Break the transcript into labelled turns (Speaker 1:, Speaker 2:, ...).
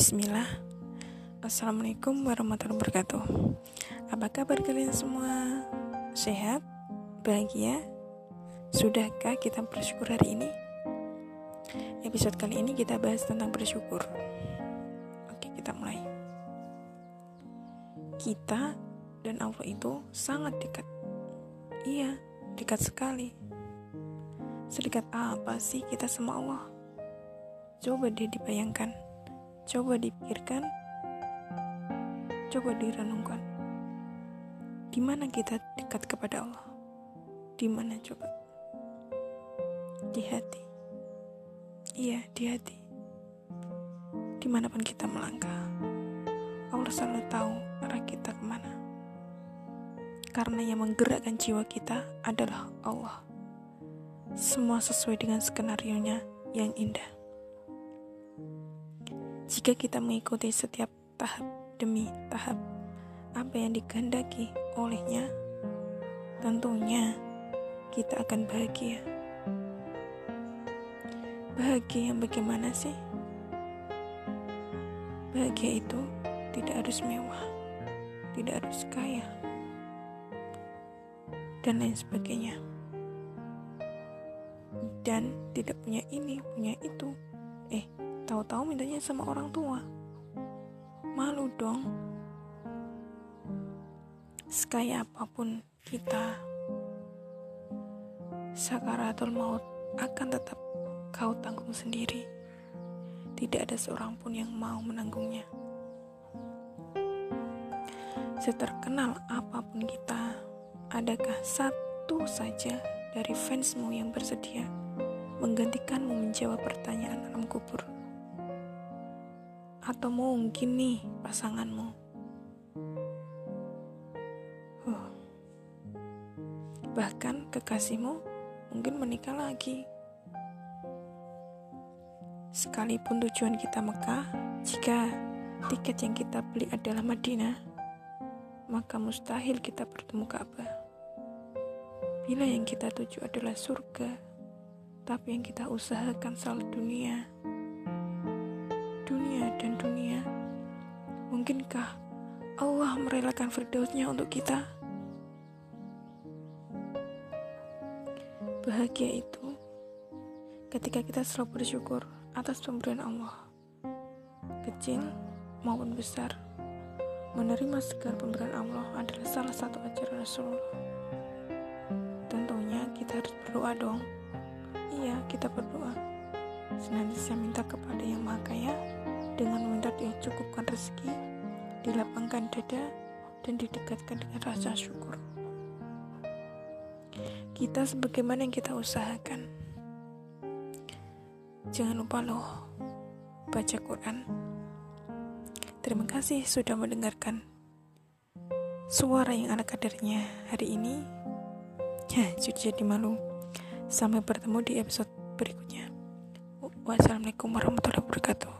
Speaker 1: Bismillah Assalamualaikum warahmatullahi wabarakatuh Apa kabar kalian semua? Sehat? Bahagia? Sudahkah kita bersyukur hari ini? Episode kali ini kita bahas tentang bersyukur Oke kita mulai Kita dan Allah itu sangat dekat Iya, dekat sekali Sedekat apa sih kita sama Allah? Coba deh dibayangkan Coba dipikirkan, coba direnungkan. Di mana kita dekat kepada Allah? Di mana coba? Di hati. Iya, di hati. Di mana pun kita melangkah, Allah selalu tahu arah kita ke mana. Karena yang menggerakkan jiwa kita adalah Allah. Semua sesuai dengan skenario-nya yang indah. Jika kita mengikuti setiap tahap demi tahap apa yang dikehendaki olehnya, tentunya kita akan bahagia. Bahagia yang bagaimana sih? Bahagia itu tidak harus mewah, tidak harus kaya, dan lain sebagainya. Dan tidak punya ini, punya itu. Eh, tahu-tahu mintanya sama orang tua. Malu dong. Sekaya apa pun kita, sakaratul maut akan tetap kau tanggung sendiri. Tidak ada seorang pun yang mau menanggungnya. Seterkenal apa pun kita, adakah satu saja dari fansmu yang bersedia menggantikanmu menjawab pertanyaan alam kubur? Atau mungkin nih pasanganmu. Huh. Bahkan kekasihmu mungkin menikah lagi. Sekalipun tujuan kita Mekah, jika tiket yang kita beli adalah Madinah, maka mustahil kita bertemu Ka'bah. Bila yang kita tuju adalah surga, tapi yang kita usahakan selalu dunia, dan dunia. Mungkinkah Allah merelakan firdausnya untuk kita? Bahagia itu ketika kita selalu bersyukur atas pemberian Allah, kecil maupun besar. Menerima segala pemberian Allah adalah salah satu ajaran Rasulullah. Tentunya kita harus berdoa dong. Iya, kita berdoa. Senantiasa minta kepada Yang Maha Kaya dengan meminta dicukupkan rezeki, dilapangkan dada, dan didekatkan dengan rasa syukur. Kita sebagaimana yang kita usahakan. Jangan lupa loh, baca Quran. Terima kasih sudah mendengarkan suara yang ala kadarnya hari ini. Ya, sudah jadi malu. Sampai bertemu di episode berikutnya. Wassalamualaikum warahmatullahi wabarakatuh.